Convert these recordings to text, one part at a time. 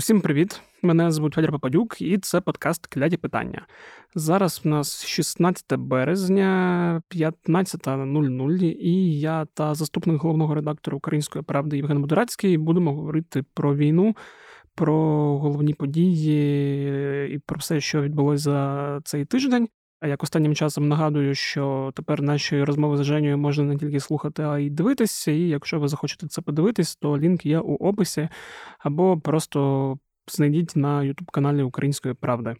Усім привіт! Мене звуть Федір Попадюк, і це подкаст Кляті питання. Зараз в нас 16 березня, 15.00, і я та заступник головного редактора Української правди Євген Будрацький будемо говорити про війну, про головні події і про все, що відбулося за цей тиждень. Як останнім часом нагадую, що тепер наші розмови з Женєю можна не тільки слухати, а й дивитися. І якщо ви захочете це подивитись, то лінк є у описі, або просто знайдіть на youtube каналі Української правди.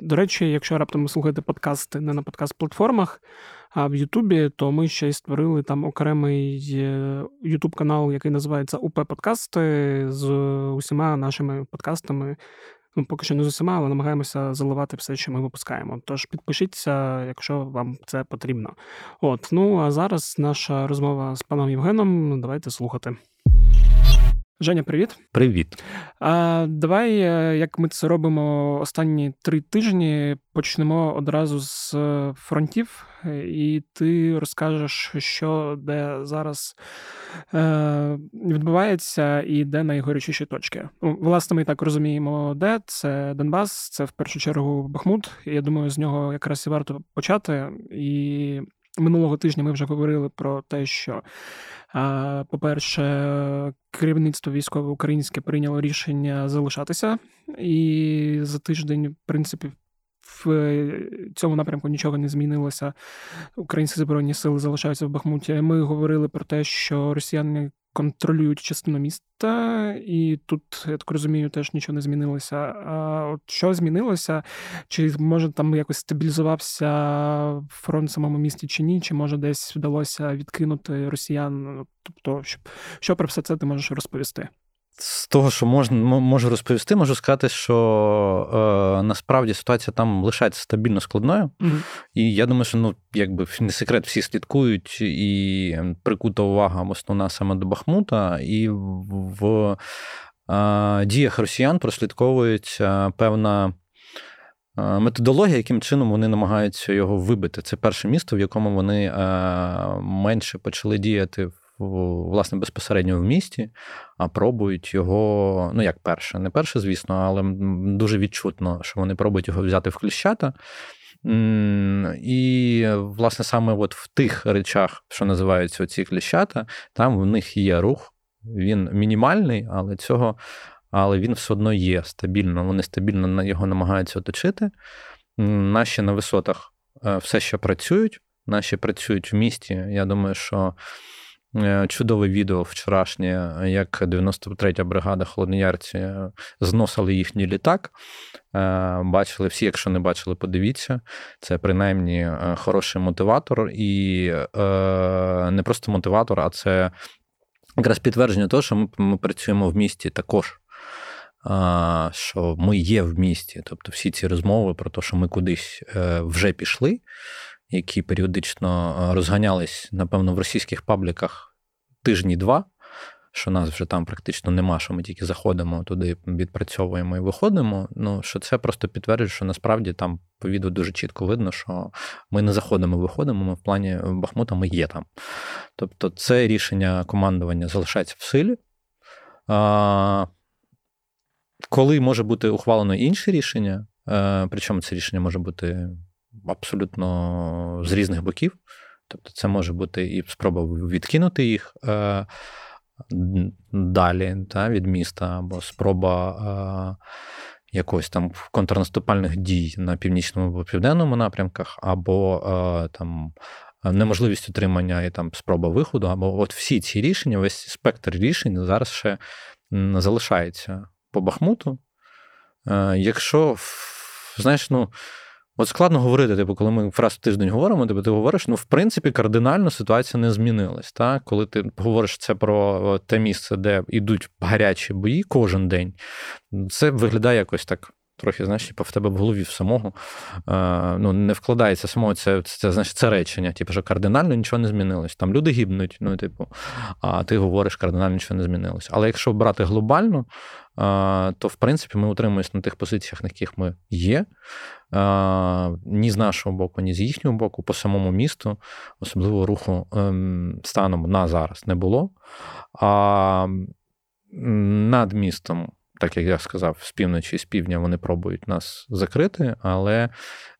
До речі, якщо раптом ви слухаєте подкасти не на подкаст-платформах, а в Ютубі, то ми ще й створили там окремий Ютуб канал, який називається УП Подкасти з усіма нашими подкастами Ну, поки що не з усіма, але намагаємося заливати все, що ми випускаємо. Тож підпишіться, якщо вам це потрібно. От, ну а зараз наша розмова з паном Євгеном. Давайте слухати. Женя, привіт. Привіт. А, Давай, е, як ми це робимо останні три тижні, почнемо одразу з е, фронтів, і ти розкажеш, що де зараз е, відбувається, і де найгорячіші точки. Ну, Власне, ми так розуміємо, де це Донбас, це в першу чергу Бахмут. І Я думаю, з нього якраз і варто почати. І Минулого тижня ми вже говорили про те, що, по-перше, керівництво військове українське прийняло рішення залишатися, і за тиждень, в принципі, в цьому напрямку нічого не змінилося. Українські збройні сили залишаються в Бахмуті. Ми говорили про те, що росіяни контролюють частину міста, і тут, я так розумію, теж нічого не змінилося. А от що змінилося? Чи може там якось стабілізувався фронт в самому місті чи ні? Чи може десь вдалося відкинути росіян? Тобто, що, що про все це ти можеш розповісти? З того, що можна можу розповісти, можу сказати, що е, насправді ситуація там лишається стабільно складною. mm І я думаю, що ну, якби не секрет, всі слідкують, і прикута увага основна саме до Бахмута, і в е, діях росіян прослідковується певна. Е, методологія, яким чином вони намагаються його вибити. Це перше місто, в якому вони е, менше почали діяти власне безпосередньо в місті, а пробують його, ну як перше, не перше, звісно, але дуже відчутно, що вони пробують його взяти в кліщата. І, власне, саме от в тих речах, що називаються ці кліщата, там в них є рух, він мінімальний, але цього, але він все одно є стабільно. Вони стабільно його намагаються оточити. Наші на висотах е, все ще працюють, наші працюють в місті. Я думаю, що чудове відео вчорашнє, як 93-я бригада Холодноярці е, зносили їхній літак. Е, бачили всі, якщо не бачили, подивіться. Це принаймні хороший мотиватор, і не просто мотиватор, а це якраз підтвердження того, що ми, ми працюємо в місті також. Що ми є в місті, тобто всі ці розмови про те, що ми кудись вже пішли, які періодично розганялись, напевно, в російських пабліках тижні-два, що нас вже там практично нема, що ми тільки заходимо туди, відпрацьовуємо і виходимо. Ну, що це просто підтверджує, що насправді там по відео дуже чітко видно, що ми не заходимо, виходимо, ми в плані Бахмута ми є там. Тобто, це рішення командування залишається в силі. А, Коли може бути ухвалено інше рішення, е, причому це рішення може бути абсолютно з різних боків. Тобто, це може бути і спроба відкинути їх е, далі та, від міста, або спроба е, якогось там контрнаступальних дій на північному або південному напрямках, або е, там. Неможливість утримання і там спроба виходу, або от всі ці рішення, весь спектр рішень зараз ще залишається по Бахмуту. Е, якщо, знаєш, ну. От складно говорити, типу, коли ми раз в тиждень говоримо, типу, ти говориш, ну, в принципі, кардинально ситуація не змінилась. Та? Коли ти говориш це про те місце, де йдуть гарячі бої кожен день, це виглядає якось так. Трохи, знаєш, типу, в тебе в голові в самого е, ну, не вкладається самого це це, знаєш, це речення, типу, що кардинально нічого не змінилось. Там люди гибнуть, ну, типу, а ти говориш, кардинально нічого не змінилось. Але якщо брати глобально, то в принципі ми утримуємося на тих позиціях, на яких ми є. Ні з нашого боку, ні з їхнього боку, по самому місту, особливо руху ем, станом на зараз не було. А над містом так як я сказав, з півночі з півдня вони пробують нас закрити, але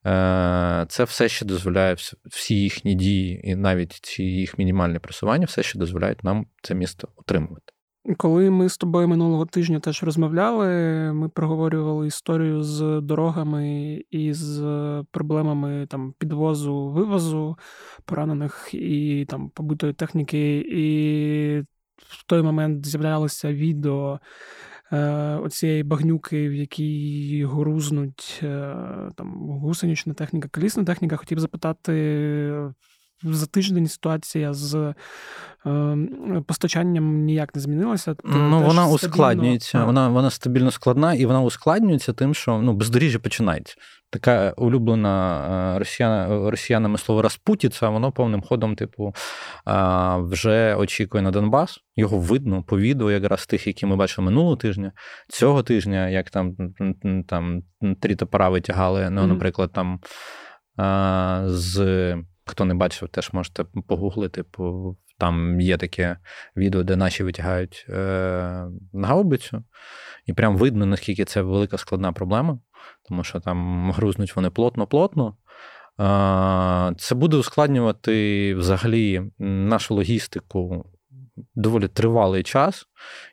е, це все ще дозволяє всі їхні дії, і навіть ці їх мінімальні просування, все ще дозволяють нам це місто утримувати. Коли ми з тобою минулого тижня теж розмовляли, ми проговорювали історію з дорогами і з проблемами там підвозу, вивозу поранених і там побутої техніки, і в той момент з'являлося відео оцієї багнюки, в якій грузнуть е, там гусенична техніка, колісна техніка. Хотів запитати. За тиждень ситуація з е, постачанням ніяк не змінилася. Ну, Вона стабільно... ускладнюється, вона вона стабільно складна, і вона ускладнюється тим, що ну, бездоріжжя починається. Така улюблена е, росіяна, росіянами слово Распутіця, воно повним ходом, типу, вже очікує на Донбас. Його видно по відео, якраз тих, які ми бачили минулого тижня. Цього тижня, як там там три топора витягали, ну, наприклад, там з. Хто не бачив, теж можете погуглити. Там є таке відео, де наші витягають е, гаубицю, і прям видно, наскільки це велика складна проблема, тому що там грузнуть вони плотно-плотно. Е, це буде ускладнювати взагалі нашу логістику доволі тривалий час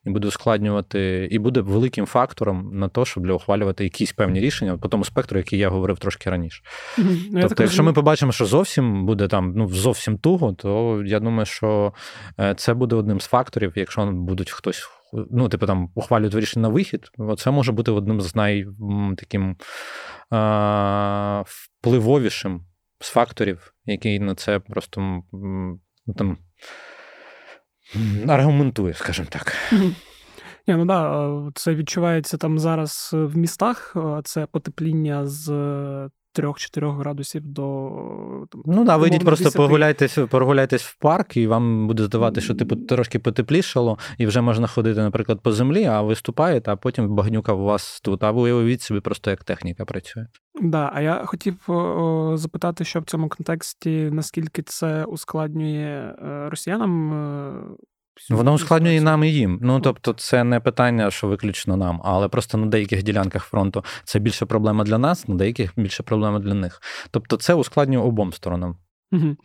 і буде ускладнювати, і буде великим фактором на те, щоб для ухвалювати якісь певні рішення по тому спектру, який я говорив трошки раніше. Mm-hmm. Тобто, якщо ми побачимо, що зовсім буде там ну зовсім туго, то я думаю, що е, це буде одним з факторів, якщо будуть хтось. Ну, типу, там ухвалюють рішення на вихід, це може бути одним з най таким а, впливовішим з факторів, який на це просто ну, там аргументує, скажімо так. Ні, ну да, це відчувається там зараз в містах. Це потепління з 3-4 градусів до. Там, ну да, вийдіть просто 10. погуляйтесь, прогуляйтесь в парк, і вам буде здавати, що типу трошки потеплішало, і вже можна ходити, наприклад, по землі, а виступаєте, а потім багнюка у вас тут. А ви уявіть собі просто як техніка працює. Да, а я хотів о, запитати, що в цьому контексті наскільки це ускладнює е, росіянам е, Воно ускладнює і нам і їм. Ну тобто, це не питання, що виключно нам, але просто на деяких ділянках фронту це більше проблема для нас, на деяких більше проблема для них. Тобто, це ускладнює обом сторонам. Угу.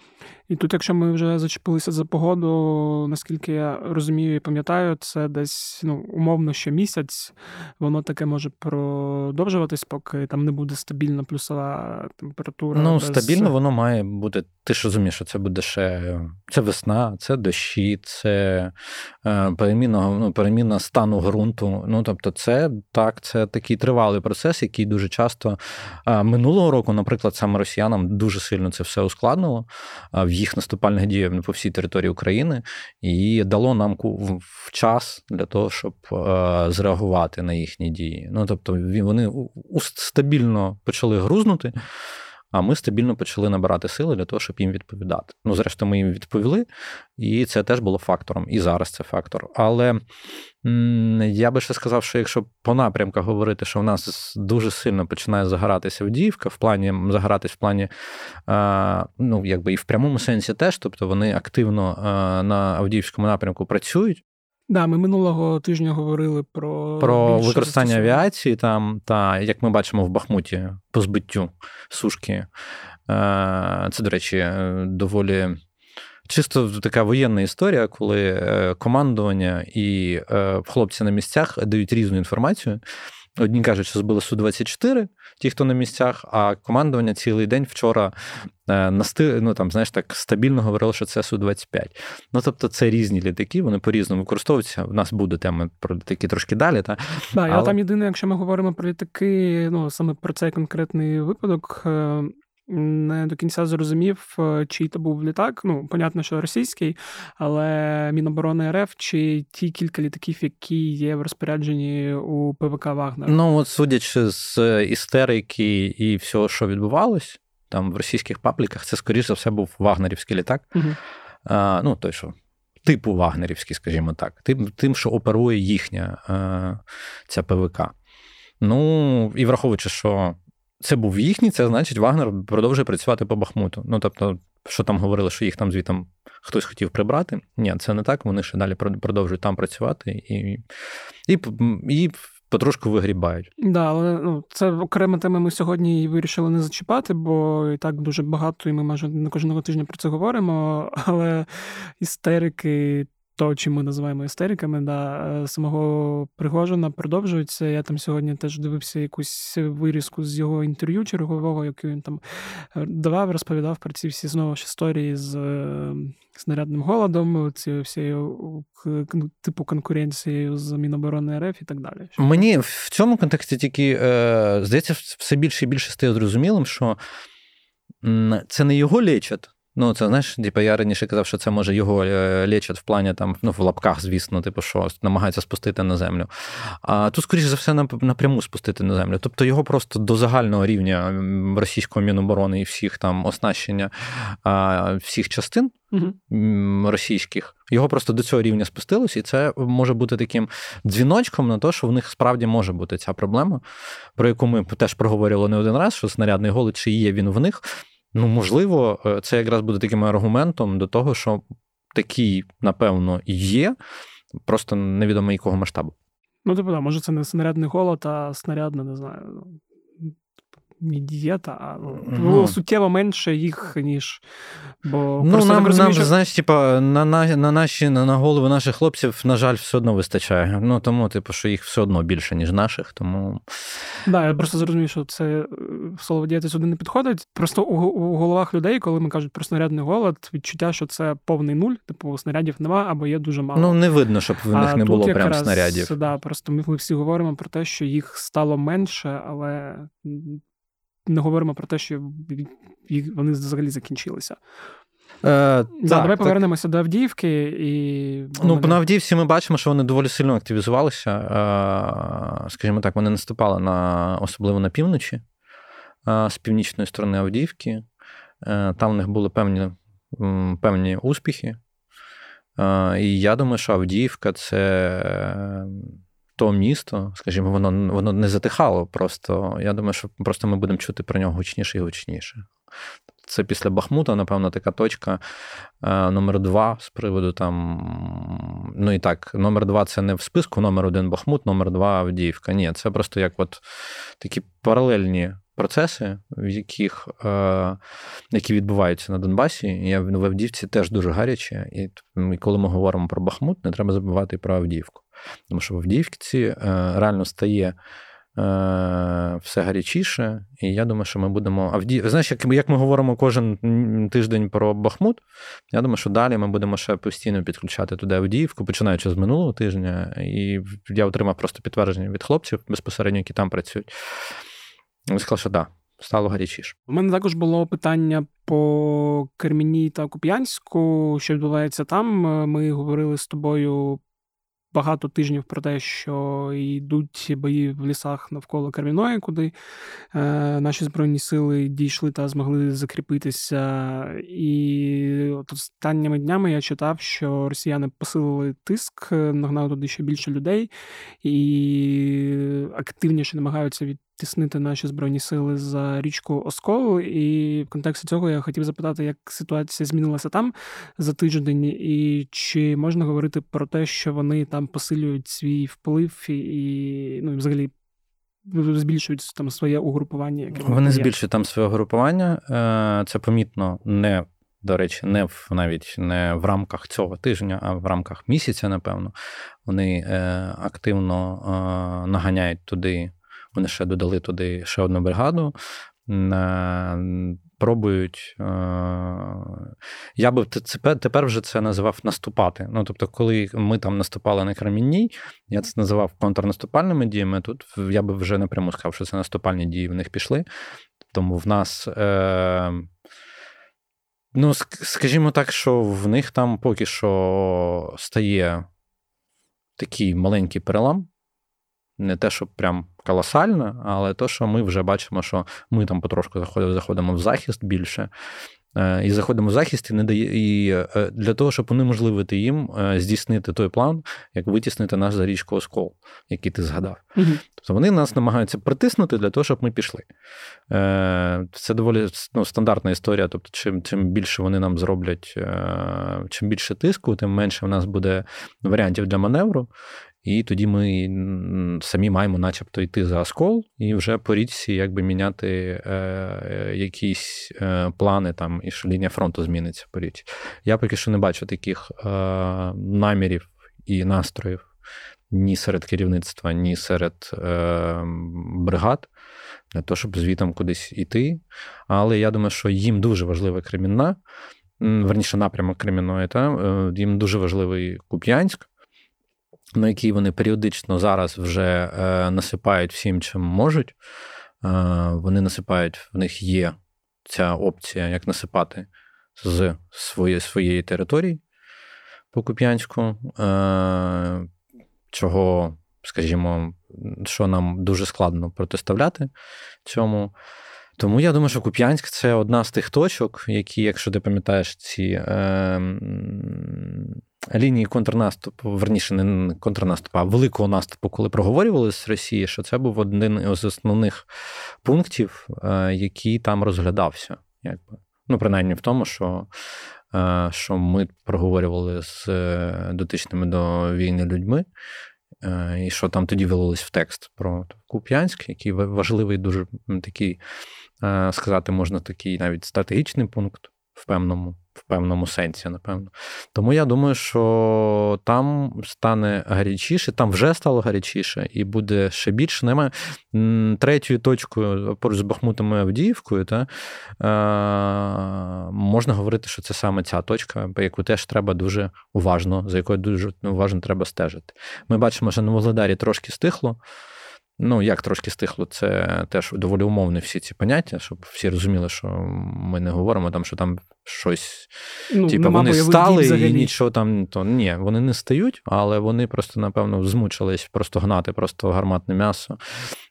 І тут, якщо ми вже зачепилися за погоду, наскільки я розумію і пам'ятаю, це десь ну, умовно що місяць, воно таке може продовжуватись, поки там не буде стабільна плюсова температура. Ну, без... стабільно воно має бути. Ти ж розумієш, що це буде ще це весна, це дощі, це е, переміна ну, переміна стану ґрунту. Ну, тобто, це так, це такий тривалий процес, який дуже часто е, минулого року, наприклад, саме росіянам дуже сильно це все ускладнило. В їх наступальних діях по всій території України і дало нам час для того, щоб е, зреагувати на їхні дії. Ну тобто, вони стабільно почали грузнути. А ми стабільно почали набирати сили для того, щоб їм відповідати. Ну, зрештою, ми їм відповіли, і це теж було фактором. І зараз це фактор. Але я би ще сказав, що якщо по напрямках говорити, що в нас дуже сильно починає загоратися Авдіївка, в плані загоратись в плані, ну якби і в прямому сенсі теж, тобто вони активно на Авдіївському напрямку працюють. Да, ми минулого тижня говорили про Про використання авіації там, та як ми бачимо в Бахмуті по збиттю сушки. Е, це, до речі, доволі чисто така воєнна історія, коли е, командування і е, хлопці на місцях дають різну інформацію. Одні кажуть, що збили Су-24, ті, хто на місцях, а командування цілий день вчора е, насти, ну, там, знаєш, так стабільно говорило, що це Су-25. Ну, тобто, це різні літаки, вони по-різному використовуються. У нас буде тема про літаки трошки далі. Та? Да, Але... там єдине, якщо ми говоримо про літаки, ну саме про цей конкретний випадок, е, не до кінця зрозумів, е, чий то був літак. Ну, понятно, що російський, але Міноборони РФ чи ті кілька літаків, які є в розпорядженні у ПВК Вагнер. Ну, от судячи з істерики і всього, що відбувалось, там в російських пабліках, це, скоріш за все, був вагнерівський літак. Угу. А, Ну, той, що. Типу вагнерівський, скажімо так, тим, тим, що оперує їхня ця ПВК. Ну, і враховуючи, що це був їхній, це значить, Вагнер продовжує працювати по Бахмуту. Ну тобто, що там говорили, що їх там звітом хтось хотів прибрати. Ні, це не так. Вони ще далі продовжують там працювати і, і, і потрошку вигрібають. Да, але ну, це окрема тема. Ми сьогодні вирішили не зачіпати, бо і так дуже багато, і ми майже не кожного тижня про це говоримо. Але істерики то, чим ми називаємо істериками, да, е, самого Пригожина продовжується. Я там сьогодні теж дивився якусь вирізку з його інтерв'ю чергового, яку він там е, давав, розповідав про ці всі знову ж історії з е, снарядним голодом, цією всією ну, типу конкуренцією з Міноборони РФ і так далі. Мені в цьому контексті тільки здається, все більше і більше стає зрозумілим, що це не його лечать. Ну, це знаєш, типу, я раніше казав, що це може його е, лічать в плані там, ну, в лапках, звісно, типу, що намагаються спустити на землю. А тут, скоріш за все, напряму спустити на землю. Тобто його просто до загального рівня російського міноборони і всіх там оснащення всіх частин угу. російських. Його просто до цього рівня спустилось, і це може бути таким дзвіночком на те, що в них справді може бути ця проблема, про яку ми теж проговорили не один раз, що снарядний голод, чи є він в них. Ну, можливо, е, це якраз буде таким аргументом до того, що такі, напевно, є, просто невідомо якого масштабу. Ну, типу, да, може, це не снарядний голод, а снарядна, не знаю, не дієта, а ну, ну, суттєво менше їх, ніж. Бо Ну, нам, розумію, що... знаєш, типа, на на, на, наші, на голови наших хлопців, на жаль, все одно вистачає. Ну, тому, типу, що їх все одно більше, ніж наших. тому... Да, я просто зрозумів, що це е, слово діяти сюди не підходить. Просто у, у головах людей, коли ми кажуть про снарядний голод, відчуття, що це повний нуль, типу снарядів нема або є дуже мало. Ну, не видно, щоб в них а не було прям якраз, снарядів. Да, Просто ми, ми всі говоримо про те, що їх стало менше, але не говоримо про те, що вони взагалі закінчилися. Е, да, Давай так. повернемося до Авдіївки. і... Ну, На Авдіївці ми бачимо, що вони доволі сильно активізувалися. Е, скажімо так, вони наступали на особливо на півночі, е, з північної сторони Авдіївки. Е, там в них були певні певні успіхи. Е, і я думаю, що Авдіївка це то місто, скажімо, воно воно не затихало. Просто я думаю, що просто ми будемо чути про нього гучніше і гучніше. Це після Бахмута, напевно, така точка. Е, номер два з приводу там. Ну і так, номер два це не в списку, номер один Бахмут, номер два Авдіївка. Ні, це просто як от такі паралельні процеси, в яких, е, які відбуваються на Донбасі. Я в Авдіївці теж дуже гарячі. І коли ми говоримо про Бахмут, не треба забувати про Авдіївку. Тому що в Авдіївці е, реально стає е, все гарячіше, і я думаю, що ми будемо. Авдіїв... Знаєш, як як ми говоримо кожен тиждень про Бахмут, я думаю, що далі ми будемо ще постійно підключати туди Авдіївку, починаючи з минулого тижня, і я отримав просто підтвердження від хлопців безпосередньо, які там працюють. Вони сказали, що. Да, стало гарячіше. У мене також було питання по Керміні та Куп'янську, що відбувається там. Ми говорили з тобою багато тижнів про те, що йдуть бої в лісах навколо Карміної, куди е, наші збройні сили дійшли та змогли закріпитися. І от останніми днями я читав, що росіяни посилили тиск, нагнали туди ще більше людей і активніше намагаються від тіснити наші збройні сили за річку Оскол. І в контексті цього я хотів запитати, як ситуація змінилася там за тиждень, і чи можна говорити про те, що вони там посилюють свій вплив і ну, взагалі. Збільшують там своє угрупування. Яке Вони збільшують там своє угрупування. Е, це помітно не, до речі, не в навіть не в рамках цього тижня, а в рамках місяця, напевно. Вони е, активно е, наганяють туди вони ще додали туди ще одну бригаду. Пробують. Е, я би тепер вже це називав наступати. Ну, тобто, коли ми там наступали на Кремінній, я це називав контрнаступальними діями. Тут я би вже напряму сказав, що це наступальні дії в них пішли. Тому в нас. Е... Ну, скажімо так, що в них там поки що стає такий маленький перелам не те, що прям колосально, але то, що ми вже бачимо, що ми там потрошку заходимо в захист більше. Е, і заходимо в захист і не дає і е, для того, щоб унеможливити їм е, здійснити той план, як витіснити наш за річку Оскол, який ти згадав. Угу. Тобто вони нас намагаються притиснути для того, щоб ми пішли. Це доволі ну, стандартна історія. Тобто, чим чим більше вони нам зроблять, чим більше тиску, тим менше в нас буде варіантів для маневру. І тоді ми самі маємо, начебто, йти за оскол і вже по річці якби міняти е, якісь е, плани там, і що лінія фронту зміниться по річці. Я поки що не бачу таких е, намірів і настроїв ні серед керівництва, ні серед е, бригад для того, щоб звітом кудись іти. Але я думаю, що їм дуже важлива Кремінна, верніше напрямок Кремінної, та, е, їм дуже важливий Куп'янськ на який вони періодично зараз вже е, насипають всім, чим можуть. Е, вони насипають, в них є ця опція, як насипати з своєї своєї території по Куп'янську, е, чого, скажімо, що нам дуже складно протиставляти цьому. Тому я думаю, що Куп'янськ це одна з тих точок, які, якщо ти пам'ятаєш, ці е, лінії контрнаступу, верніше, не контрнаступу, а великого наступу, коли проговорювали з Росії, що це був один з основних пунктів, е, який там розглядався. Якби. Ну, принаймні в тому, що е, що ми проговорювали з е, дотичними до війни людьми, і що там тоді вилилось в текст про Куп'янськ, який важливий, дуже такий, сказати, можна такий навіть стратегічний пункт в певному в певному сенсі, напевно. Тому я думаю, що там стане гарячіше, там вже стало гарячіше, і буде ще більше. Немає третьою точкою поруч з Бахмутом і Авдіївкою, та, е, можна говорити, що це саме ця точка, яку теж треба дуже уважно, за якою дуже уважно треба стежити. Ми бачимо, що на Вугледарі трошки стихло. Ну, як трошки стихло, це теж доволі умовне всі ці поняття, щоб всі розуміли, що ми не говоримо там, що там щось. Ну, типу, вони стали і нічого там. то Ні, вони не стають, але вони просто, напевно, змучились просто гнати просто гарматне м'ясо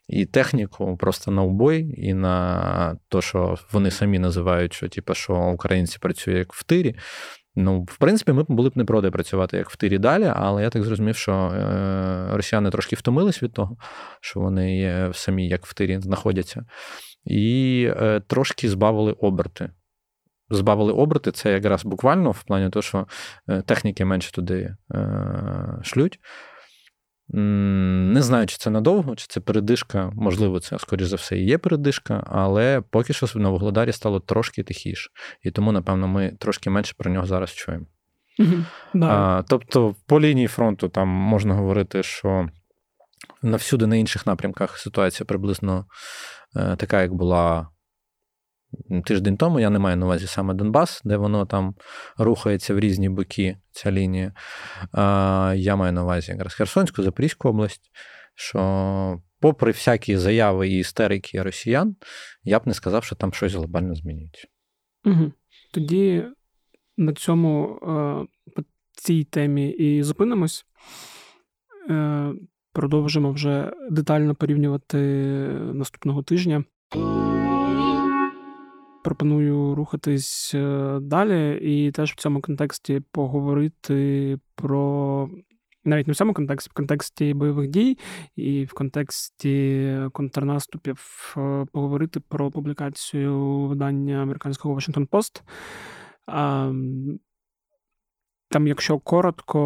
і техніку просто на убой, і на те, що вони самі називають, що типу, що українці працюють як в тирі. Ну, в принципі, ми були б не проти працювати як в тирі далі, але я так зрозумів, що е, росіяни трошки втомились від того, що вони самі як в тирі знаходяться, і е, трошки збавили оберти. Збавили оберти, це якраз буквально в плані того, що е, техніки менше туди шлють. Не знаю, чи це надовго, чи це передишка. Можливо, це, скоріш за все, і є передишка, але поки що на Вугледарі стало трошки тихіше. І тому, напевно, ми трошки менше про нього зараз чуємо. Mm-hmm. А, Тобто, по лінії фронту там можна говорити, що навсюди на інших напрямках ситуація приблизно е, така, як була тиждень тому. Я не маю на увазі саме Донбас, де воно там рухається в різні боки, ця лінія. Я маю на увазі якраз Херсонську, Запорізьку область. що Попри всякі заяви і істерики росіян, я б не сказав, що там щось глобально змінюється. Угу. Тоді на цьому по цій темі і зупинимось. Е, продовжимо вже детально порівнювати наступного тижня пропоную рухатись е, далі, і теж в цьому контексті поговорити про. Навіть не в цьому контексті, в контексті бойових дій і в контексті контрнаступів е, поговорити про публікацію видання американського Washington Post. Там, якщо коротко,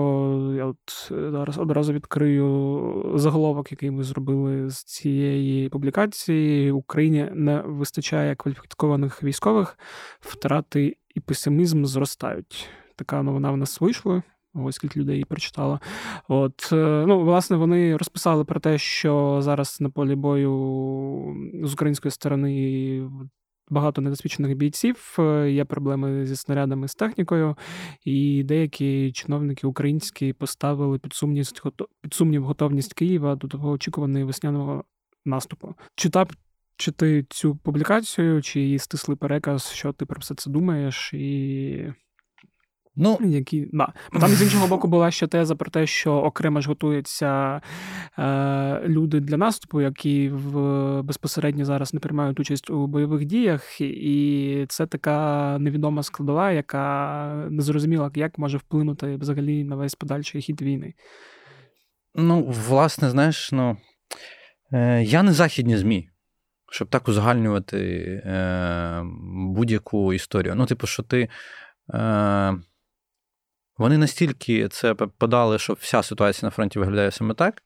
я от е, зараз одразу відкрию заголовок, який ми зробили з цієї публікації. Україні не вистачає кваліфікованих військових, втрати і песимізм зростають. Така новина в нас вийшла. Ось скільки людей її прочитало. От, е, ну, власне, вони розписали про те, що зараз на полі бою з української сторони багато недосвідчених бійців, е, є проблеми зі снарядами з технікою, і деякі чиновники українські поставили під сумнів, під сумнів готовність Києва до того очікуваного весняного наступу. Читав чи ти цю публікацію, чи її стисли переказ, що ти про все це думаєш, і Ну, які да. Там з іншого боку була ще теза про те, що окремо ж готуються е, люди для наступу, які в безпосередньо зараз не приймають участь у бойових діях, і це така невідома складова, яка не зрозуміла, як може вплинути взагалі на весь подальший хід війни. Ну, власне, знаєш, ну е, я не західні ЗМІ. Щоб так узагальнювати е, будь-яку історію. Ну, типу, що ти. Е, Вони настільки це подали, що вся ситуація на фронті виглядає саме так.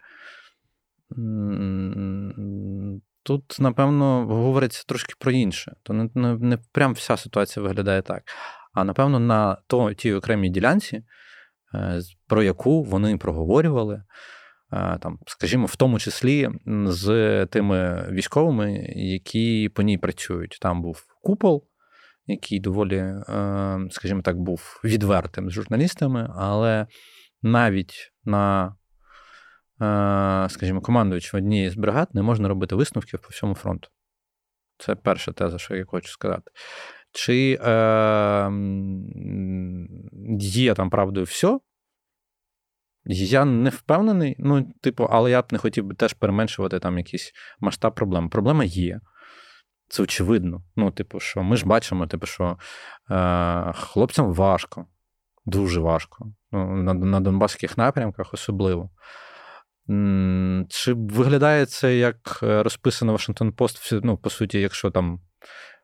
Тут, напевно, говориться трошки про інше. То не не, не прям вся ситуація виглядає так. А напевно, на то, тій окремій ділянці, е, про яку вони проговорювали, е, там, скажімо, в тому числі з тими військовими, які по ній працюють. Там був купол, який доволі, е, скажімо так, був відвертим з журналістами, але навіть на Е, скажімо, командуючи однієї з бригад, не можна робити висновків по всьому фронту. Це перша теза, що я хочу сказати. Чи е, є там правдою все? Я не впевнений, ну, типу, але я б не хотів би теж переменшувати там якийсь масштаб проблем. Проблема є. Це очевидно. Ну, типу, що ми ж бачимо, типу, що е, хлопцям важко, дуже важко. Ну, На на Донбаських напрямках особливо. Чи виглядає це як е, розписано Вашингтон Пост, ну, по суті, якщо там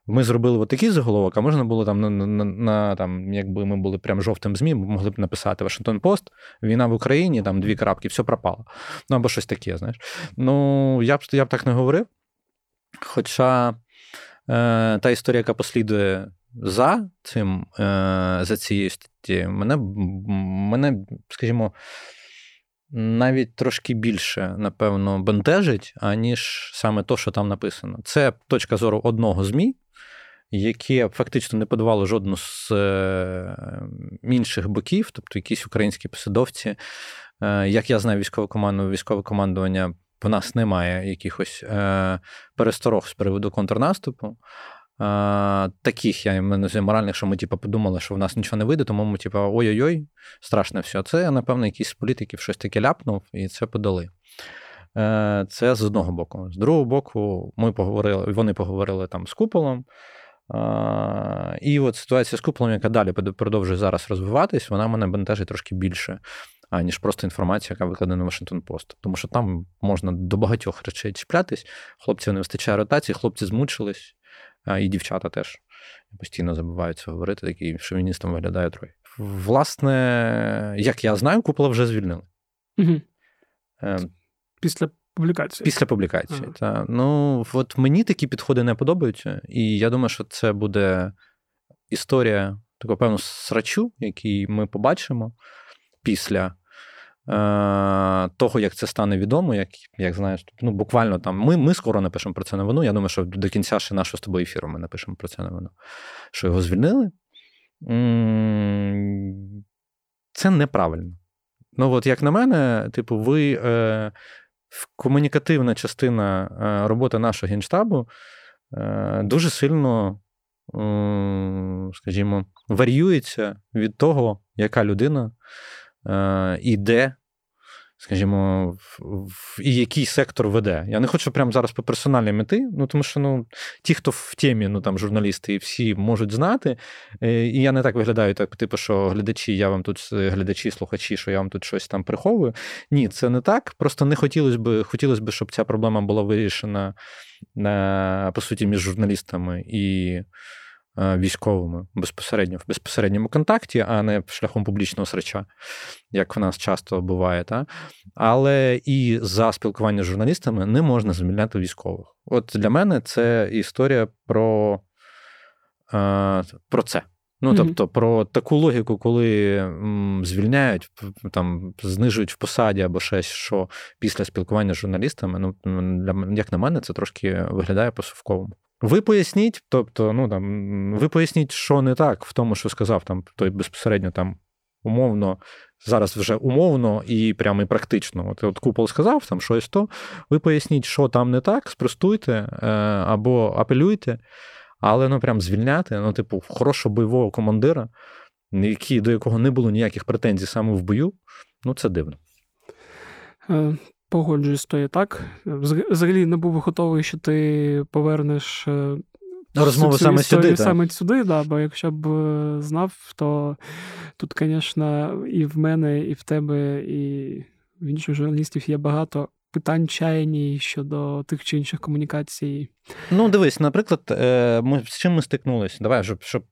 ми зробили от такий заголовок, а можна було там на, на, на там, якби ми були прям жовтим ЗМІ, могли б написати Вашингтон Пост, війна в Україні, там дві крапки, все пропало. Ну або щось таке, знаєш. Ну, я б я б так не говорив. Хоча та історія, яка послідує за цим, е, за цією статтєю, мене, мене, скажімо, навіть трошки більше, напевно, бентежить, аніж саме то, що там написано. Це точка зору одного ЗМІ, яке фактично не подавало жодну з е, інших боків, тобто якісь українські посадовці. Е, як я знаю, військове командування, військове командування в нас немає якихось е, пересторог з приводу контрнаступу. Таких я мене моральних, що ми типу, подумали, що в нас нічого не вийде, тому ми, типу, ой-ой-ой, страшне все. Це, напевно, якийсь з політиків щось таке ляпнув, і це подали. Е, це з одного боку. З другого боку, ми поговорили, вони поговорили там з куполом. І от ситуація з куполом, яка далі продовжує зараз розвиватись, вона мене бентежить трошки більше, аніж просто інформація, яка викладена на Вашингтон Пост. Тому що там можна до багатьох речей чіплятись. Хлопців не вистачає ротації, хлопці змучились і дівчата теж постійно забуваються говорити, такий шовіністом виглядає трохи. Власне, як я знаю, купола вже звільнили. Угу. Після публікації. Після публікації. Ага. Та. Ну, от мені такі підходи не подобаються, і я думаю, що це буде історія такого певного срачу, який ми побачимо після Е, того, як це стане відомо, як як знаєш, ну буквально там ми ми скоро напишемо про це новину. Я думаю, що до кінця ще нашого з тобою ефіру ми напишемо про це новину. Що його звільнили. Це неправильно. Ну, от як на мене, типу, ви е, комунікативна частина е, роботи нашого генштабу е, дуже сильно, е, скажімо, варіюється від того, яка людина е, іде, скажімо, в, і який сектор веде. Я не хочу прямо зараз по персональній мети, ну тому що ну, ті, хто в темі, ну там журналісти, всі можуть знати. Е, і я не так виглядаю, так, типу, що глядачі, я вам тут глядачі, слухачі, що я вам тут щось там приховую. Ні, це не так. Просто не хотілося б, хотілося б, щоб ця проблема була вирішена, по суті, між журналістами і. Е, військовими безпосередньо в безпосередньому контакті, а не шляхом публічного срача, як в нас часто буває. Та? Але і за спілкування з журналістами не можна звільняти військових. От для мене це історія про, е, про це. Ну, тобто, про таку логіку, коли м, звільняють, там знижують в посаді або щось, що після спілкування з журналістами, ну для як на мене, це трошки виглядає по-совковому. Ви поясніть, тобто, ну там ви поясніть, що не так в тому, що сказав там той безпосередньо там умовно, зараз вже умовно і прямо і практично. От от купол сказав там щось то. Ви поясніть, що там не так, спростуйте е, або апелюйте, але ну прям звільняти, ну, типу, хорошого бойового командира, які, до якого не було ніяких претензій саме в бою, ну це дивно. Погоджуюсь з тою так. Взагалі не був готовий, що ти повернеш е, розмову саме сюди. Саме сюди, да, бо якщо б е, знав, то тут, звісно, і в мене, і в тебе, і в інших журналістів є багато питань чаяні щодо тих чи інших комунікацій. Ну, дивись, наприклад, е, ми з чим ми стикнулися? Давай, щоб щоб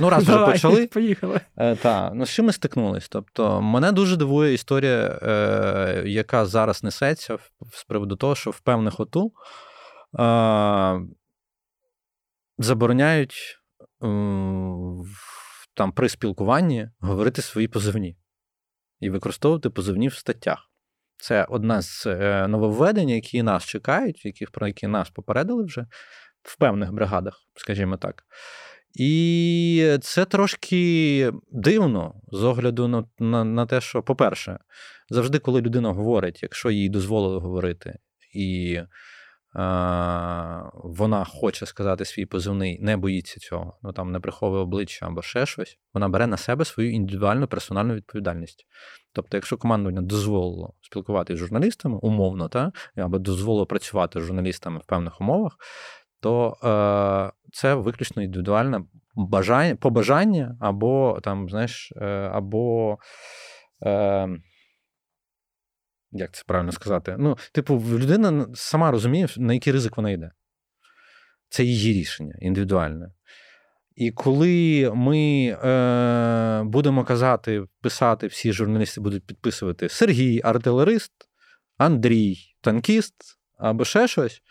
Ну, раз вже почали. Поїхали. Е, та, ну з чим ми стикнулись? Тобто, мене дуже дивує історія, е, яка зараз несеться з приводу того, що в певних ОТУ е, забороняють е, там при спілкуванні говорити свої позивні і використовувати позивні в статтях. Це одне з е, нововведень, які нас чекають, яких, про які нас попередили вже в певних бригадах, скажімо так. І це трошки дивно з огляду на, на, на те, що, по-перше, завжди, коли людина говорить, якщо їй дозволили говорити, і вона хоче сказати свій позивний, не боїться цього, ну там не приховує обличчя або ще щось, вона бере на себе свою індивідуальну персональну відповідальність. Тобто, якщо командування дозволило спілкуватися з журналістами, умовно, та, або дозволило працювати з журналістами в певних умовах, то е, це виключно індивідуальне бажання, побажання, або там, знаєш, е, або. Е, як це правильно сказати? Ну, типу, людина сама розуміє, на який ризик вона йде. Це її рішення індивідуальне. І коли ми е, будемо казати, писати, всі журналісти будуть підписувати Сергій, артилерист, Андрій, танкіст або ще щось,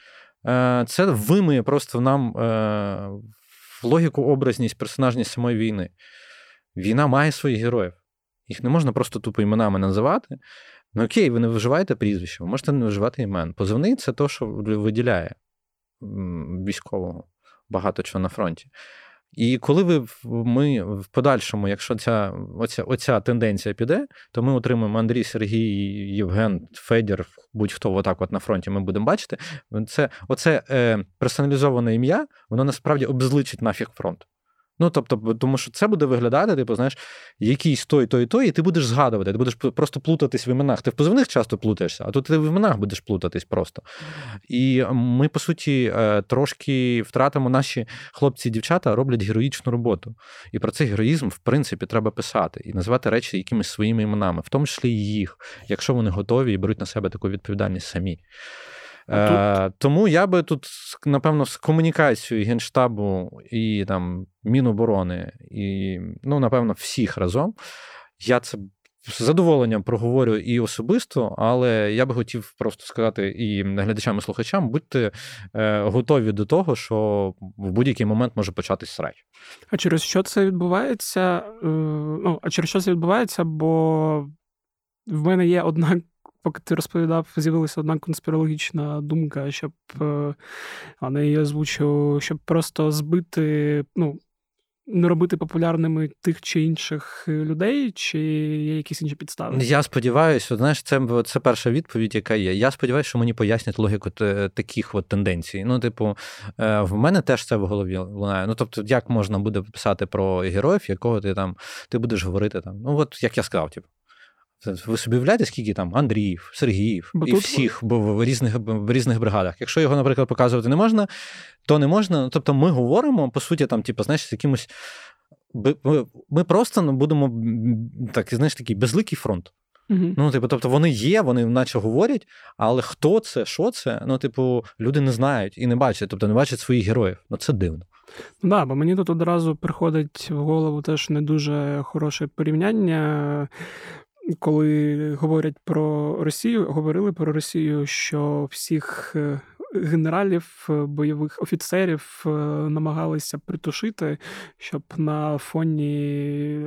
це вимиє просто нам в логіку, образність, персонажність самої війни. Війна має своїх героїв. Їх не можна просто тупо іменами називати. Ну окей, ви не виживаєте прізвище, ви можете не виживати імен. Позивний це то, що виділяє військового багато чого на фронті. І коли ви ми в подальшому, якщо ця оця, оця тенденція піде, то ми отримаємо Андрій, Сергій, Євген, Федір, будь-хто отак от на фронті ми будемо бачити. Це Оце е, персоналізоване ім'я, воно насправді обзличить нафіг фронт. Ну, тобто, тому що це буде виглядати, типу, знаєш, якийсь той, той, той, і ти будеш згадувати, ти будеш просто плутатись в іменах. Ти в позивних часто плутаєшся, а тут ти в іменах будеш плутатись просто. І ми, по суті, е, трошки втратимо наші хлопці і дівчата роблять героїчну роботу. І про цей героїзм, в принципі, треба писати і називати речі якимись своїми іменами, в тому числі і їх, якщо вони готові і беруть на себе таку відповідальність самі. Е, Тому я би тут, напевно, з комунікацією Генштабу і там Міноборони, і, ну, напевно, всіх разом. Я це з задоволенням проговорю і особисто, але я би хотів просто сказати і глядачам і слухачам: будьте е, готові до того, що в будь-який момент може початись срач. А через що це відбувається? Е, ну, а через що це відбувається? Бо в мене є одна поки ти розповідав, з'явилася одна конспірологічна думка, щоб е, а не її озвучу, щоб просто збити, ну. Не робити популярними тих чи інших людей, чи є якісь інші підстави? Я сподіваюся, знаєш, це це перша відповідь, яка є. Я сподіваюся, що мені пояснять логіку таких от тенденцій. Ну, типу, е, в мене теж це в голові лунає. Ну, тобто, як можна буде писати про героїв, якого ти там ти будеш говорити там? Ну, от як я сказав, типу. Ви собі уявляєте, скільки там Андріїв, Сергіїв бо і тут... всіх в різних в різних бригадах. Якщо його, наприклад, показувати не можна, то не можна. Тобто ми говоримо, по суті, там, типу, знаєш, з якимось. Ми просто ну, будемо так, знаєш, такий безликий фронт. uh Ну, типу, тобто вони є, вони наче говорять, але хто це, що це? Ну, типу, люди не знають і не бачать, тобто не бачать своїх героїв. Ну, це дивно. Ну, да, бо мені тут одразу приходить в голову теж не дуже хороше порівняння коли говорять про Росію, говорили про Росію, що всіх е, генералів, е, бойових офіцерів е, намагалися притушити, щоб на фоні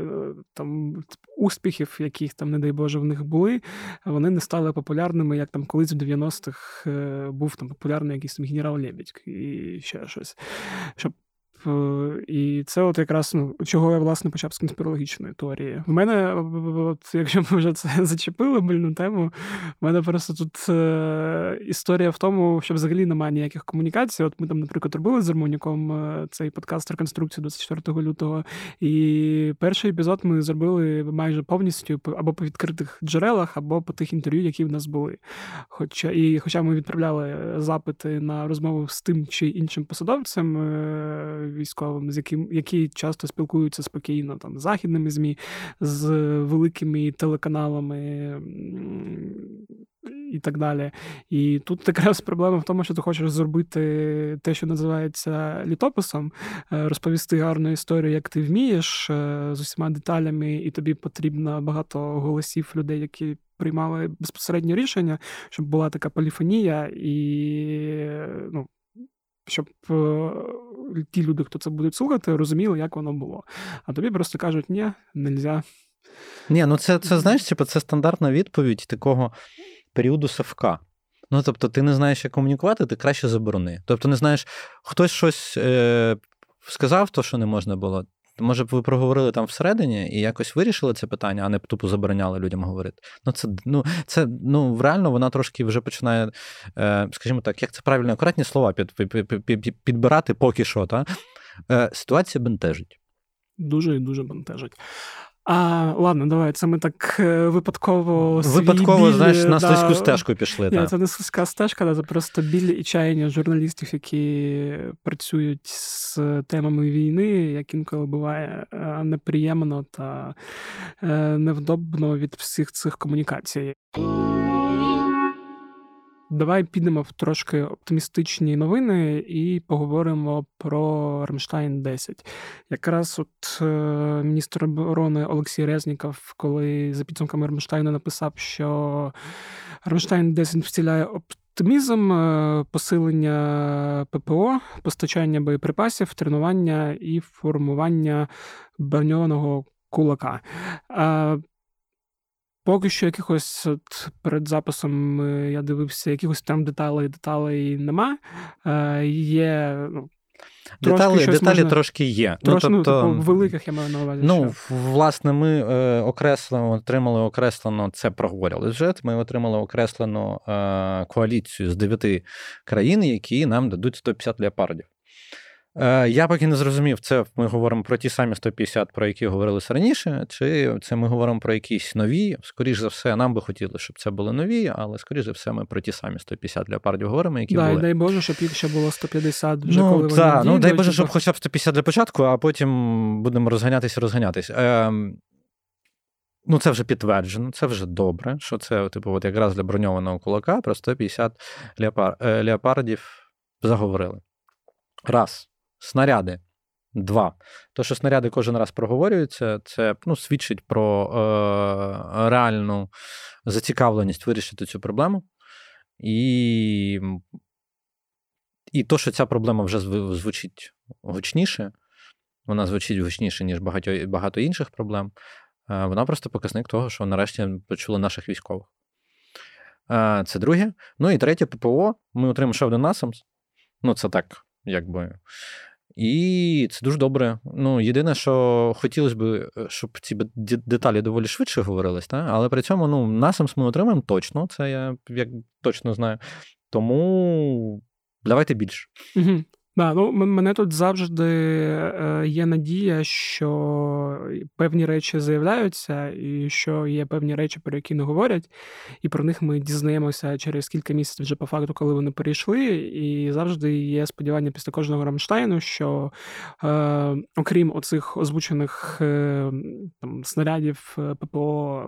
там успіхів, яких там, не дай Боже, в них були, вони не стали популярними, як там колись в 90-х був там популярний якийсь там генерал Лебідь і ще щось. Щоб і це от якраз ну, чого я власне почав з конспірологічної теорії. В мене, от, якщо ми вже це зачепили мильну тему, в мене просто тут е, історія в тому, що взагалі немає ніяких комунікацій. От ми там, наприклад, робили з Армоніком е, цей подкаст реконструкції 24 лютого. І перший епізод ми зробили майже повністю або по відкритих джерелах, або по тих інтерв'ю, які в нас були. Хоча і хоча ми відправляли запити на розмову з тим чи іншим посадовцем. Е, військовим, з яким які часто спілкуються спокійно там з західними змі, з великими телеканалами. і так далі. І тут якраз проблема в тому, що ти хочеш зробити те, що називається літописом, е, розповісти гарну історію, як ти вмієш е, з усіма деталями, і тобі потрібно багато голосів людей, які. Приймали безпосередньо рішення, щоб була така поліфонія, і ну, щоб ті люди, хто це будуть слухати, розуміли, як воно було. А тобі просто кажуть, ні, нельзя. Ні, ну це, це знаєш, типу, це стандартна відповідь такого періоду Савка. Ну, тобто, ти не знаєш, як комунікувати, ти краще заборони. Тобто, не знаєш, хтось щось е, сказав, то, що не можна було. Може б ви проговорили там всередині і якось вирішили це питання, а не тупо забороняли людям говорити. Ну, це ну, це ну реально вона трошки вже починає, е, скажімо так, як це правильно, акуратні слова під, під, під, підбирати поки що. Та? Е, Ситуація бентежить. Дуже і дуже бентежить. А, Ладно, давай, це ми так випадково випадково. Випадково, біль, знаєш, на да, слизьку стежку пішли. Ні, та. Це не слизька стежка, це просто біль і чаяння журналістів, які працюють з темами війни, як інколи буває е, неприємно та е, невдобно від всіх цих комунікацій. Давай підемо в трошки оптимістичні новини і поговоримо про Рамштайн 10. Якраз от е, міністр оборони Олексій Резніков, коли за підсумками Рамштайну написав, що Рамштайн 10 вціляє оптимізм, е, посилення ППО, постачання боєприпасів, тренування і формування броньованого кулака. Поки що якихось от перед записом е, я дивився, якихось там деталей, деталей нема. Е, Є ну, Деталі деталі можна... трошки є. Трошки, ну, тобто, ну, великих я маю на увазі. Ну, що. власне, ми е, окреслено отримали окреслено, це проговорювали вже. Ми отримали окреслену е, коаліцію з дев'яти країн, які нам дадуть 150 леопардів. Е, я поки не зрозумів, це ми говоримо про ті самі 150, про які говорилися раніше, чи це ми говоримо про якісь нові. Скоріш за все, нам би хотілося, щоб це були нові, але скоріш за все, ми про ті самі 150 леопардів говоримо, які да, були. Дай Боже, щоб їх ще було 150 вже ну, коли та, вони Ну, дай Боже, щоб хоча б 150 для початку, а потім будемо розганятися, розганятись. Е, Ну, це вже підтверджено, це вже добре, що це, типу, от якраз для броньованого кулака про 150 леопар... Е, леопардів заговорили. Раз. Снаряди. Два. То, що снаряди кожен раз проговорюються, це ну, свідчить про е, реальну зацікавленість вирішити цю проблему. І і то, що ця проблема вже звучить гучніше, вона звучить гучніше, ніж багато багато інших проблем, е, вона просто показник того, що нарешті почули наших військових. Е, це друге. Ну і третє, ППО. Ми отримали ще один насамс. Ну, це так, якби. І це дуже добре. Ну, єдине, що хотілося б, е, щоб ці деталі доволі швидше говорились, та? але при цьому ну, насамс ми отримаємо точно, це я як точно знаю. Тому давайте більше. Да, ну мене тут завжди е, є надія, що певні речі заявляються, і що є певні речі, про які не говорять, і про них ми дізнаємося через кілька місяців вже по факту, коли вони перейшли. І завжди є сподівання після кожного Рамштайну, що е, окрім оцих озвучених е, там снарядів е, ППО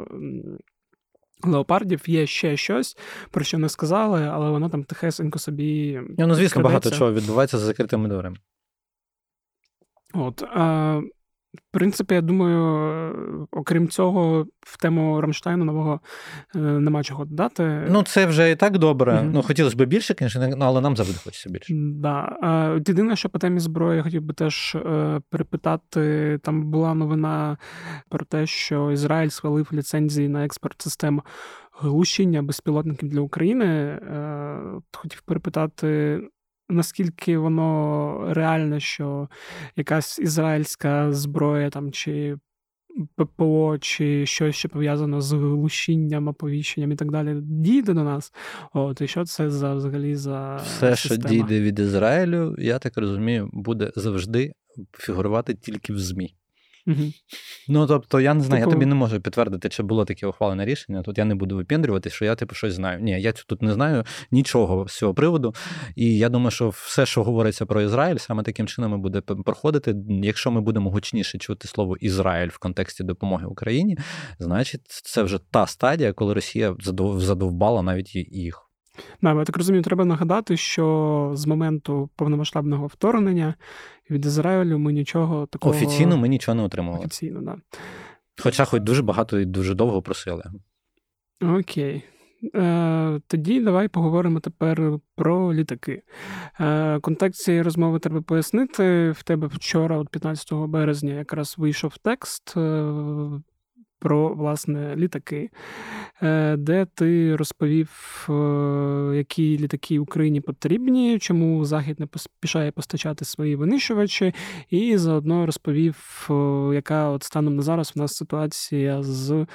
Леопардів є ще щось, про що не сказали, але воно там тихесенько собі. Ну, звісно, багато чого відбувається за закритими дверима. От. А, в принципі, я думаю, окрім цього, в тему Рамштайну нового е, нема чого додати. Ну, це вже і так добре. Mm-hmm. Ну, хотілося б більше, звісно, але нам завжди хочеться більше. Да. Єдине, що по темі зброї я хотів би теж е, перепитати: там була новина про те, що Ізраїль схвалив ліцензії на експорт систем глушіння безпілотників для України. Е, хотів перепитати наскільки воно реальне, що якась ізраїльська зброя там чи ППО, чи щось що пов'язано з глушінням, оповіщенням і так далі, дійде до нас. От, І що це за взагалі за. Все, система? що дійде від Ізраїлю, я так розумію, буде завжди фігурувати тільки в ЗМІ. Угу. Ну, тобто, я не знаю, Типу- я тобі не можу підтвердити, чи було таке ухвалене рішення. Тут я не буду випендрювати, що я типу щось знаю. Ні, я тут не знаю нічого з цього приводу. І я думаю, що все, що говориться про Ізраїль, саме таким чином і буде проходити. Якщо ми будемо гучніше чути слово Ізраїль в контексті допомоги Україні, значить, це вже та стадія, коли Росія задов- задовбала навіть їх. Да, я так розумію, треба нагадати, що з моменту повномасштабного вторгнення від Ізраїлю ми нічого такого Офіційно ми нічого не отримували. офіційно, да. Хоча хоч дуже багато і дуже довго просили. Окей. Е, тоді давай поговоримо тепер про літаки. Е, контекст цієї розмови треба пояснити. В тебе вчора, от 15 березня, якраз вийшов текст е, про власне літаки, е, де ти розповів, е, які літаки Україні потрібні, чому Захід не поспішає постачати свої винищувачі, і заодно розповів, е, яка от станом на зараз в нас ситуація з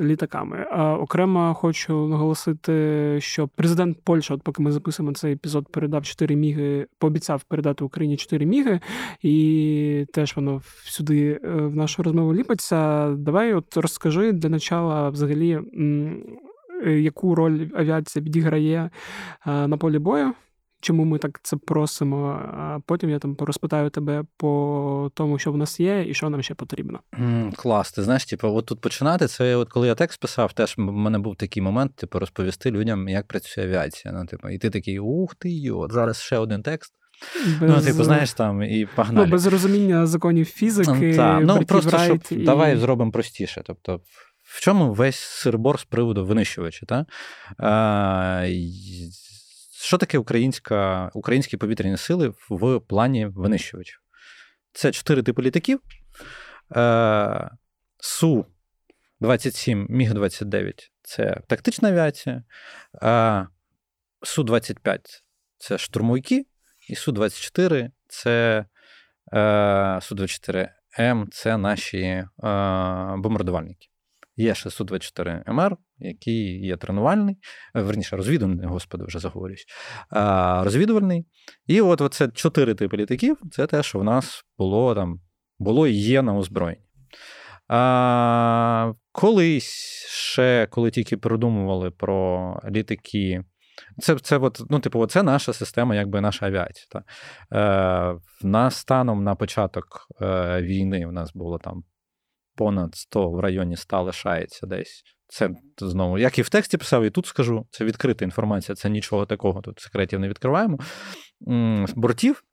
літаками. А окремо хочу наголосити, що президент Польщі, от поки ми записуємо цей епізод, передав 4 міги, пообіцяв передати Україні 4 міги, і теж воно всюди е, в нашу розмову ліпиться. Давай, от розкажи для начала взагалі. е, Яку роль авіація відіграє е, на полі бою? Чому ми так це просимо? А потім я там порозпитаю тебе по тому, що в нас є, і що нам ще потрібно. М, Клас, ти знаєш, типу, от тут починати. Це от коли я текст писав, теж в мене був такий момент, типу, розповісти людям, як працює авіація. Ну, типу, і ти такий, ух ти йо, зараз ще один текст. Ну, типу, знаєш, там, і ну, без розуміння законів фізики, Та, ну, просто щоб і... давай зробимо простіше. Тобто, в чому весь сирбор з приводу винищувача? Та? А, що таке українська, українські повітряні сили в плані винищувачів? Це чотири типи літаків. Е, Су-27, Міг-29 це тактична авіація. Е, Су-25 це штурмовики, і Су-24 це е, Су-24М це наші е, бомбардувальники. Є ще Су-24 МР, який є тренувальний, е, верніше, розвідувальний, господи, вже заговорюсь. Розвідувальний. І от це чотири типи літаків це те, що в нас було там, було і є на озброєнні. А, колись ще, коли тільки придумували про літаки. Це, це, от, ну, типу, це наша система, якби наша авіація. Та. Е, в нас станом на початок е, війни в нас було там понад 100 в районі 100 лишається десь. Це знову, як і в тексті писав, і тут скажу, це відкрита інформація, це нічого такого, тут секретів не відкриваємо. Бортів,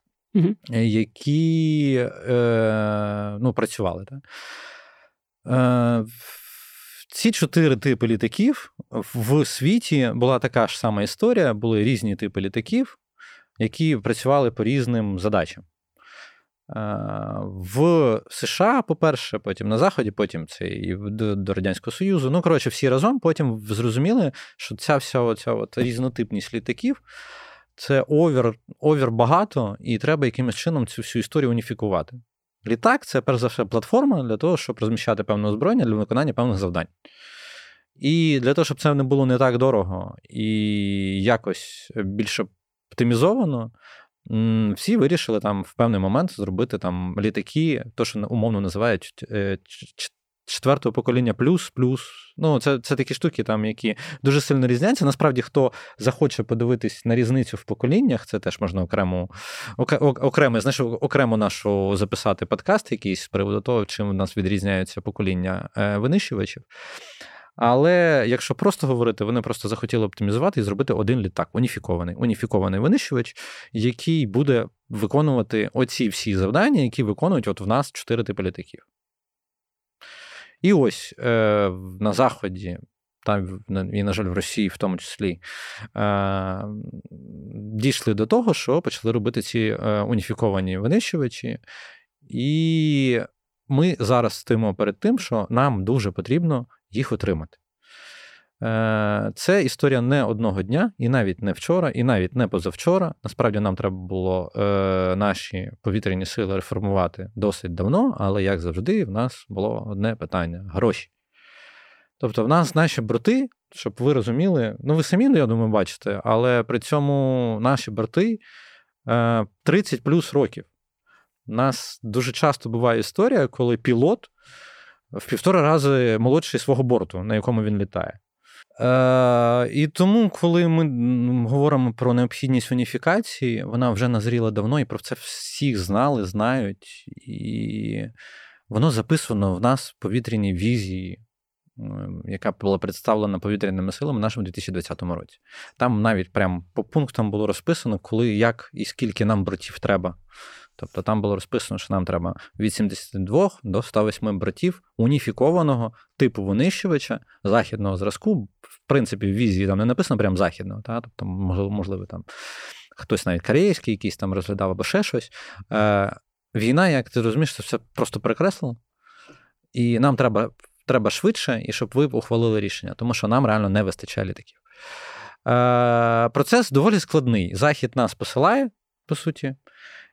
які е, ну, працювали. Так? Е, ці чотири типи літаків в світі була така ж сама історія, були різні типи літаків, які працювали по різним задачам. В США, по-перше, потім на Заході, потім це і до, Радянського Союзу. Ну, коротше, всі разом потім зрозуміли, що ця вся оця от різнотипність літаків це over, over багато, і треба якимось чином цю всю історію уніфікувати. Літак це перш за все платформа для того, щоб розміщати певне озброєння для виконання певних завдань. І для того, щоб це не було не так дорого і якось більше оптимізовано, всі вирішили там в певний момент зробити там літаки, то, що умовно називають е, четвертого покоління плюс, плюс. Ну, це, це такі штуки, там, які дуже сильно різняться. Насправді, хто захоче подивитись на різницю в поколіннях, це теж можна окремо, окремо, знаєш, окремо нашу записати подкаст якийсь з приводу того, чим у нас відрізняються покоління е, винищувачів. Але якщо просто говорити, вони просто захотіли оптимізувати і зробити один літак, уніфікований, уніфікований винищувач, який буде виконувати оці всі завдання, які виконують от в нас чотири типи літаків. І ось е, на Заході, там і, на жаль, в Росії, в тому числі, е, дійшли до того, що почали робити ці е, уніфіковані винищувачі. І ми зараз стоїмо перед тим, що нам дуже потрібно їх отримати. Е, Це історія не одного дня, і навіть не вчора, і навіть не позавчора. Насправді нам треба було е, наші повітряні сили реформувати досить давно, але як завжди, в нас було одне питання гроші. Тобто, в нас наші брати, щоб ви розуміли, ну ви самі, я думаю, бачите, але при цьому наші брати е, 30 плюс років. У нас дуже часто буває історія, коли пілот в півтора рази молодший свого борту, на якому він літає. Е, І тому, коли ми говоримо про необхідність уніфікації, вона вже назріла давно, і про це всіх знали, знають. І воно записано в нас в повітряній візії, яка була представлена повітряними силами в нашому 2020 році. Там навіть прямо по пунктам було розписано, коли, як і скільки нам братів треба. Тобто там було розписано, що нам треба від 72 до 108 братів уніфікованого типу винищувача західного зразку. В принципі, в візії там не написано прям західного, та? тобто, можливо, там хтось навіть корейський, якийсь там розглядав або ще щось. Е, Війна, як ти розумієш, це все просто перекреслено. І нам треба треба швидше, і щоб ви ухвалили рішення, тому що нам реально не вистачає літаків. Е, Процес доволі складний. Захід нас посилає, по суті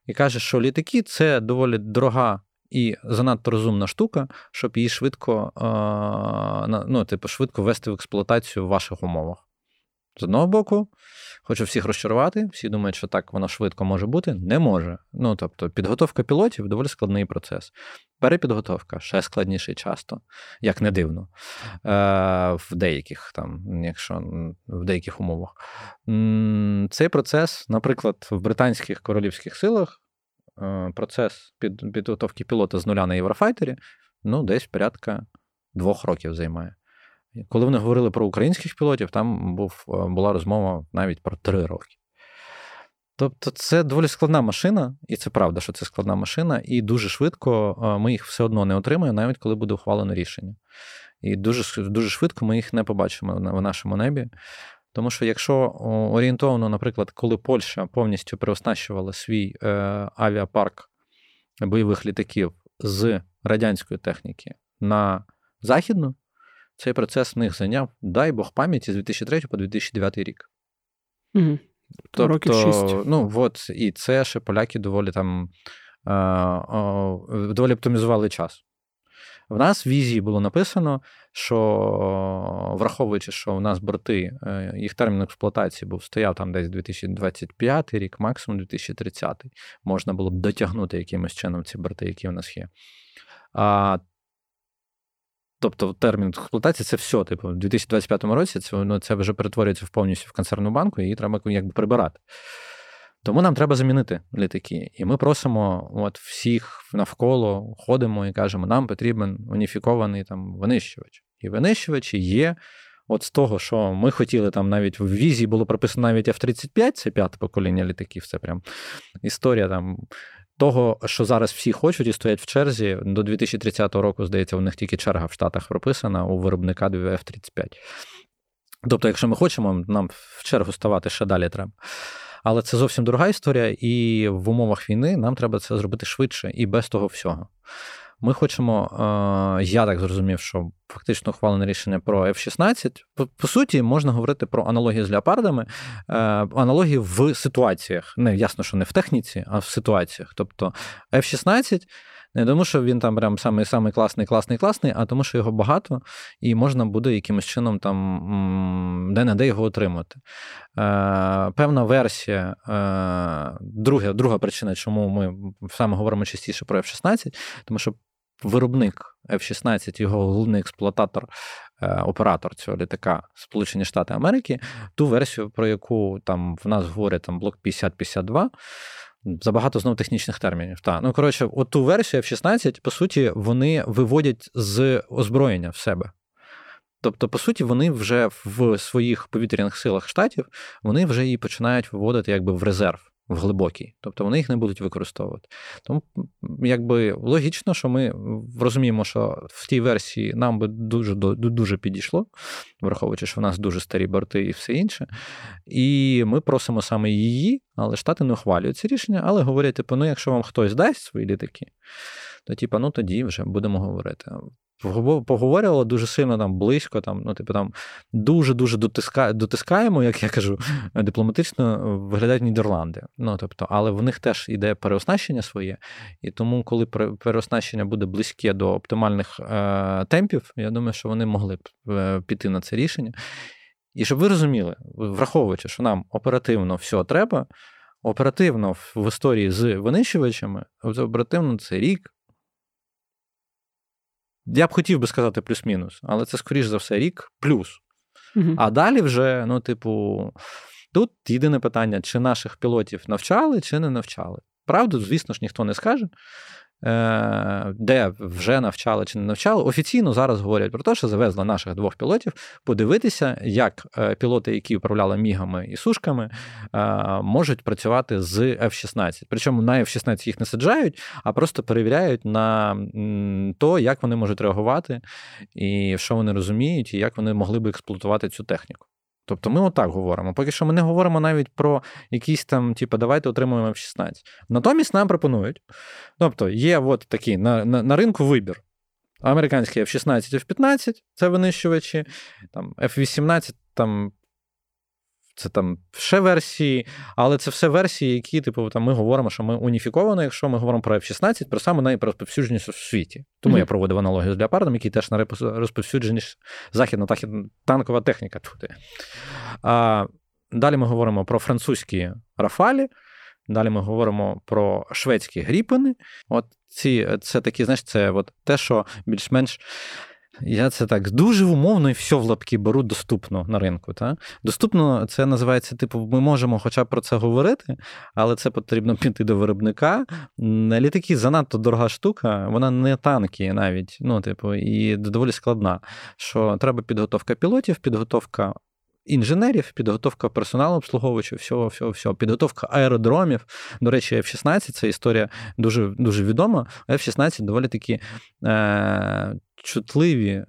і каже, що літаки це доволі дорога і занадто розумна штука, щоб її швидко ну, типу, швидко ввести в експлуатацію в ваших умовах. З одного боку, хочу всіх розчарувати, всі думають, що так воно швидко може бути. Не може. Ну, тобто, підготовка пілотів доволі складний процес. Перепідготовка ще складніший часто, як не дивно, е, в деяких там, якщо в деяких умовах. Цей процес, наприклад, в британських королівських силах е, процес підготовки пілота з нуля на Єврофайтері, ну, десь порядка двох років займає. Коли вони говорили про українських пілотів, там був, е, була розмова навіть про три роки. Тобто це доволі складна машина, і це правда, що це складна машина, і дуже швидко е, ми їх все одно не отримаємо, навіть коли буде ухвалено рішення. І дуже дуже швидко ми їх не побачимо в нашому небі. Тому що якщо орієнтовно, наприклад, коли Польща повністю переоснащувала свій е, авіапарк бойових літаків з радянської техніки на західну, цей процес в них зайняв, дай Бог пам'яті з 2003 по 2009 рік. Угу. Тобто, Років 6. ну, от, і це ще поляки доволі там е, е, доволі оптимізували час. В нас в візії було написано, що враховуючи, що у нас борти, е, їх термін експлуатації був стояв там десь 2025 рік, максимум 2030 можна було б дотягнути якимось чином ці борти, які в нас є. А Тобто термін експлуатації це все. Типу, в 2025 році це ну, це вже перетворюється в повністю в концерну банку, і її треба якби прибирати. Тому нам треба замінити літаки. І ми просимо от всіх навколо ходимо і кажемо, нам потрібен уніфікований там винищувач. І винищувачі є. От з того, що ми хотіли там навіть в візії було прописано навіть F-35, це п'яте покоління літаків. Це прям історія там того, що зараз всі хочуть і стоять в черзі, до 2030 року, здається, у них тільки черга в Штатах прописана у виробника F-35. Тобто, якщо ми хочемо, нам в чергу ставати ще далі треба. Але це зовсім дорога історія, і в умовах війни нам треба це зробити швидше і без того всього. Ми хочемо, е, я так зрозумів, що фактично ухвалене рішення про F-16. По, суті, можна говорити про аналогії з леопардами, Аналогію аналогії в ситуаціях. Не ясно, що не в техніці, а в ситуаціях. Тобто F-16. Не тому, що він там прям самий самий класний, класний, класний, а тому, що його багато, і можна буде якимось чином там де-не-де його отримати. Е, Певна версія, е, друга друга причина, чому ми саме говоримо частіше про F-16, тому що виробник F-16, його головний експлуататор, е, оператор цього літака Сполучені Штати Америки, ту версію, про яку там в нас говорять там блок 50-52. Забагато знову технічних термінів. Та. Ну, коротше, от ту версію F-16, по суті, вони виводять з озброєння в себе. Тобто, по суті, вони вже в своїх повітряних силах штатів вони вже її починають виводити якби в резерв в глибокій, тобто вони їх не будуть використовувати. Тому якби логічно, що ми розуміємо, що в тій версії нам би дуже дуже підійшло, враховуючи, що в нас дуже старі борти і все інше. І ми просимо саме її, але штати не ухвалюють це рішення, але говорять, типу, ну якщо вам хтось дасть свої літаки, то типу, ну тоді вже будемо говорити поговорювало дуже сильно там близько, там, ну, типу, там дуже-дуже дотиска, дотискаємо, як я кажу, дипломатично виглядають Нідерланди. Ну, тобто, Але в них теж іде переоснащення своє, і тому, коли переоснащення буде близьке до оптимальних е, темпів, я думаю, що вони могли б е, піти на це рішення. І щоб ви розуміли, враховуючи, що нам оперативно все треба. оперативно в історії з винищувачами, оперативно це рік. Я б хотів би сказати плюс-мінус, але це, скоріш за все, рік плюс. Угу. А далі вже, ну, типу, тут єдине питання: чи наших пілотів навчали, чи не навчали. Правду, звісно ж, ніхто не скаже. Е, де вже навчали чи не навчали, офіційно зараз говорять про те, що завезли наших двох пілотів подивитися, як е, пілоти, які управляли мігами і сушками, е, можуть працювати з F-16. Причому на F-16 їх не саджають, а просто перевіряють на то, як вони можуть реагувати, і що вони розуміють, і як вони могли би експлуатувати цю техніку. Тобто ми отак говоримо. Поки що ми не говоримо навіть про якісь там, типу, давайте отримуємо F-16. Натомість нам пропонують. Тобто, є от такий на, на, на ринку вибір. Американські F-16, F-15 це винищувачі, там F-18 там це там ще версії, але це все версії, які, типу, там ми говоримо, що ми уніфіковані, якщо ми говоримо про F-16, про саме найрозповсюдженіше в світі. Тому mm-hmm. я проводив аналогію з Леопардом, який теж найрозповсюдженіша західна танкова техніка. Туди. А, Далі ми говоримо про французькі рафалі. Далі ми говоримо про шведські гріпини. От ці це такі, знаєш, це от те, що більш-менш я це так дуже умовно і все в лапки беру доступно на ринку. Та? Доступно, це називається, типу, ми можемо хоча б про це говорити, але це потрібно піти до виробника. Літаки занадто дорога штука, вона не танки навіть, ну, типу, і доволі складна. Що треба підготовка пілотів, підготовка. Інженерів, підготовка персоналу обслуговувачів, всього, всього, всього, підготовка аеродромів. До речі, F-16 це історія дуже дуже відома. F-16 доволі таки е, чутливі,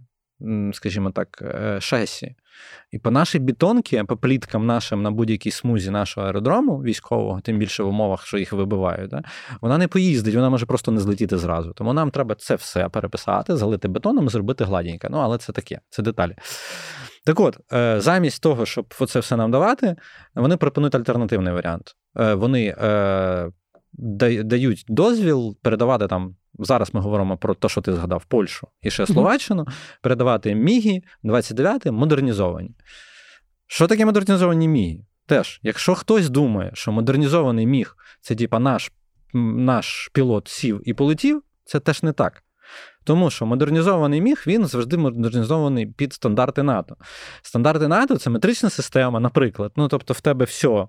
скажімо так, е, шесі. І по нашій бетонці, по пліткам нашим на будь-якій смузі нашого аеродрому військового, тим більше в умовах, що їх вибивають, да, вона не поїздить, вона може просто не злетіти зразу. Тому нам треба це все переписати, залити бетоном і зробити гладенько. Ну, але це таке, це деталі. Так от, е, замість того, щоб це все нам давати, вони пропонують альтернативний варіант. Е, вони дають дозвіл передавати там Зараз ми говоримо про те, що ти згадав Польщу і ще Словаччину, передавати Мігі 29 модернізовані. Що таке модернізовані Мігі? Теж, якщо хтось думає, що модернізований міг це типа наш наш пілот сів і полетів, це теж не так. Тому що модернізований міг він завжди модернізований під стандарти НАТО. Стандарти НАТО це метрична система, наприклад. Ну, тобто, в тебе все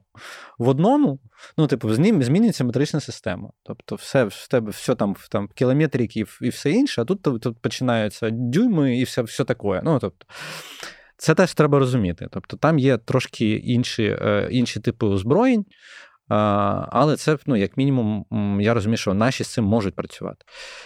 в одному, ну, типу, змінюється метрична система. Тобто, все в тебе все там там кілометрики і все інше, а тут тут починаються дюйми і все все таке. Ну, тобто, це теж треба розуміти. Тобто, там є трошки інші, е, інші типи озброєнь. Але це, ну, як мінімум, я розумію, що наші з цим можуть працювати.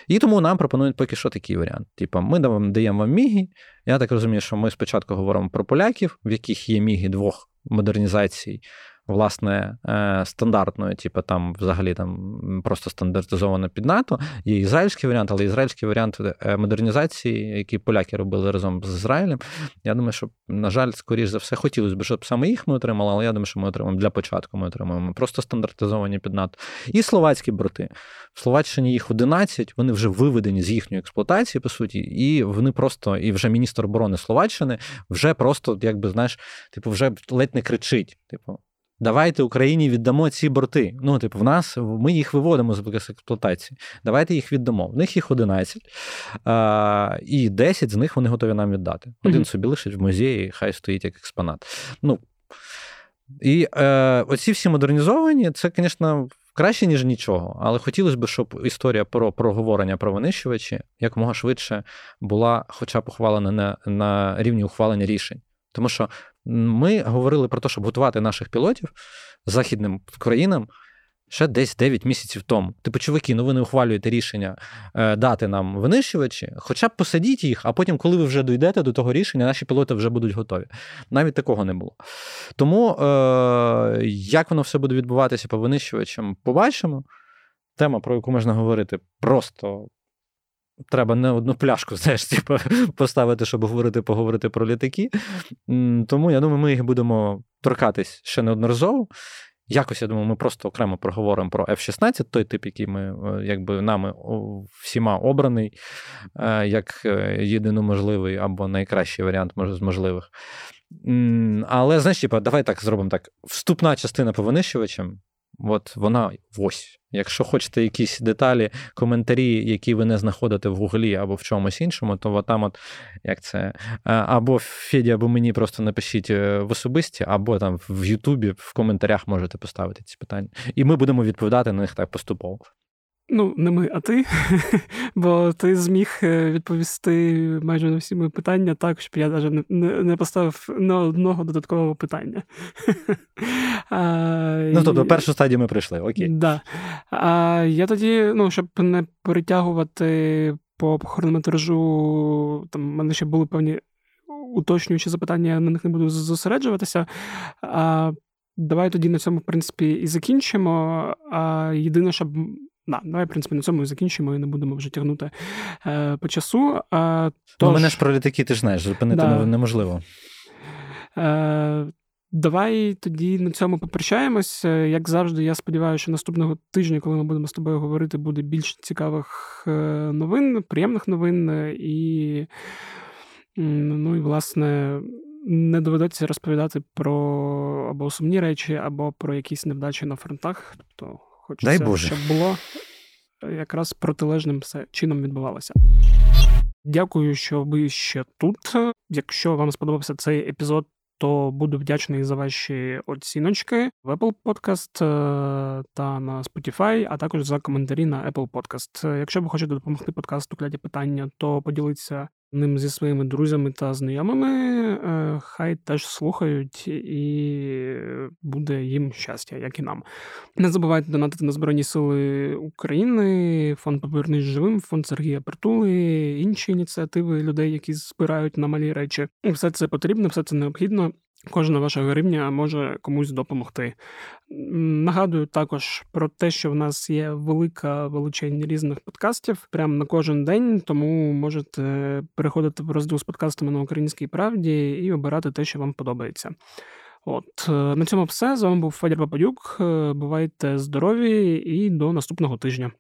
І тому нам пропонують поки що такий варіант. Типу, ми даємо вам міги. Я так розумію, що ми спочатку говоримо про поляків, в яких є міги двох модернізацій власне е, стандартною, типу там взагалі там просто стандартизовано під НАТО. Є ізраїльський варіант, але ізраїльський варіант е, модернізації, який поляки робили разом з Ізраїлем. Я думаю, що, на жаль, скоріш за все, хотілося б, щоб саме їх ми отримали, але я думаю, що ми отримаємо для початку. Ми отримаємо просто стандартизовані під НАТО. І словацькі брати. В Словаччині їх 11, вони вже виведені з їхньої експлуатації, по суті, і вони просто, і вже міністр оборони Словаччини вже просто, якби знаєш, типу, вже ледь не кричить. Типу, Давайте Україні віддамо ці борти. Ну, типу, в нас ми їх виводимо з експлуатації. Давайте їх віддамо. В них їх 11, а, і 10 з них вони готові нам віддати. Один mm-hmm. собі лишить в музеї, хай стоїть як експонат. Ну, І е, оці всі модернізовані, це, звісно, краще, ніж нічого. Але хотілося б, щоб історія про проговорення про винищувачі якомога швидше була, хоча б ухвалена на, на рівні ухвалення рішень. Тому що ми говорили про те, щоб готувати наших пілотів західним країнам ще десь 9 місяців тому. Типу, чуваки, ну ви не ухвалюєте рішення е, дати нам винищувачі, хоча б посадіть їх, а потім, коли ви вже дійдете до того рішення, наші пілоти вже будуть готові. Навіть такого не було. Тому е, як воно все буде відбуватися по винищувачам, побачимо. Тема, про яку можна говорити, просто Треба не одну пляшку, знаєш, типу, поставити, щоб говорити, поговорити про літаки. Тому я думаю, ми їх будемо торкатись ще неодноразово. Якось, я думаю, ми просто окремо проговоримо про F-16, той тип, який ми е, якби нами всіма обраний, е, як е, єдино можливий або найкращий варіант з можливих. Але, знаєш, типу, давай так зробимо так: вступна частина по винищувачам. От вона ось. Якщо хочете якісь деталі, коментарі, які ви не знаходите в Гуглі або в чомусь іншому, то там от як це е, або Феді, або мені просто напишіть е, в особисті, або там в Ютубі в коментарях можете поставити ці питання. І ми будемо відповідати на них так поступово. Ну, не ми, а ти. Бо ти зміг е, відповісти майже на всі мої питання так, щоб я навіть не, не поставив на одного додаткового питання. а, Ну, тобто, першу стадію ми прийшли, окей. Да. А я тоді, ну, щоб не перетягувати по хронометражу, там в мене ще були певні уточнюючі запитання, я на них не буду зосереджуватися. А, Давай тоді на цьому, в принципі, і закінчимо. А Єдине, щоб Да, давай, в принципі, на цьому і закінчимо і не будемо вже тягнути е, по часу. Е, тож... Ну, мене ж про літаки, ти ж знаєш, зупинити да. неможливо. Е, Давай тоді на цьому попрощаємось. Е, як завжди, я сподіваюся, що наступного тижня, коли ми будемо з тобою говорити, буде більше цікавих е, новин, приємних новин е, і, ну і власне. Не доведеться розповідати про або сумні речі, або про якісь невдачі на фронтах. Тобто Хочеться, Дай Боже. щоб було е, якраз протилежним все чином відбувалося. Дякую, що ви ще тут. Якщо вам сподобався цей епізод, то буду вдячний за ваші оціночки в Apple Podcast е, та на Spotify, а також за коментарі на Apple Podcast. Якщо ви хочете допомогти подкасту кляді питання, то поділіться ним зі своїми друзями та знайомими. Е, хай теж слухають, і буде їм щастя, як і нам. Не забувайте донатити на Збройні Сили України, фонд «Повернись живим, фонд Сергія Притули, інші ініціативи людей, які збирають на малі речі. Все це потрібно, все це необхідно. Кожна ваша гривня може комусь допомогти. Нагадую також про те, що в нас є велика величень різних подкастів прямо на кожен день, тому можете переходити в розділ з подкастами на українській правді і обирати те, що вам подобається. От на цьому все. З вами був Федір Пападюк. Бувайте здорові і до наступного тижня.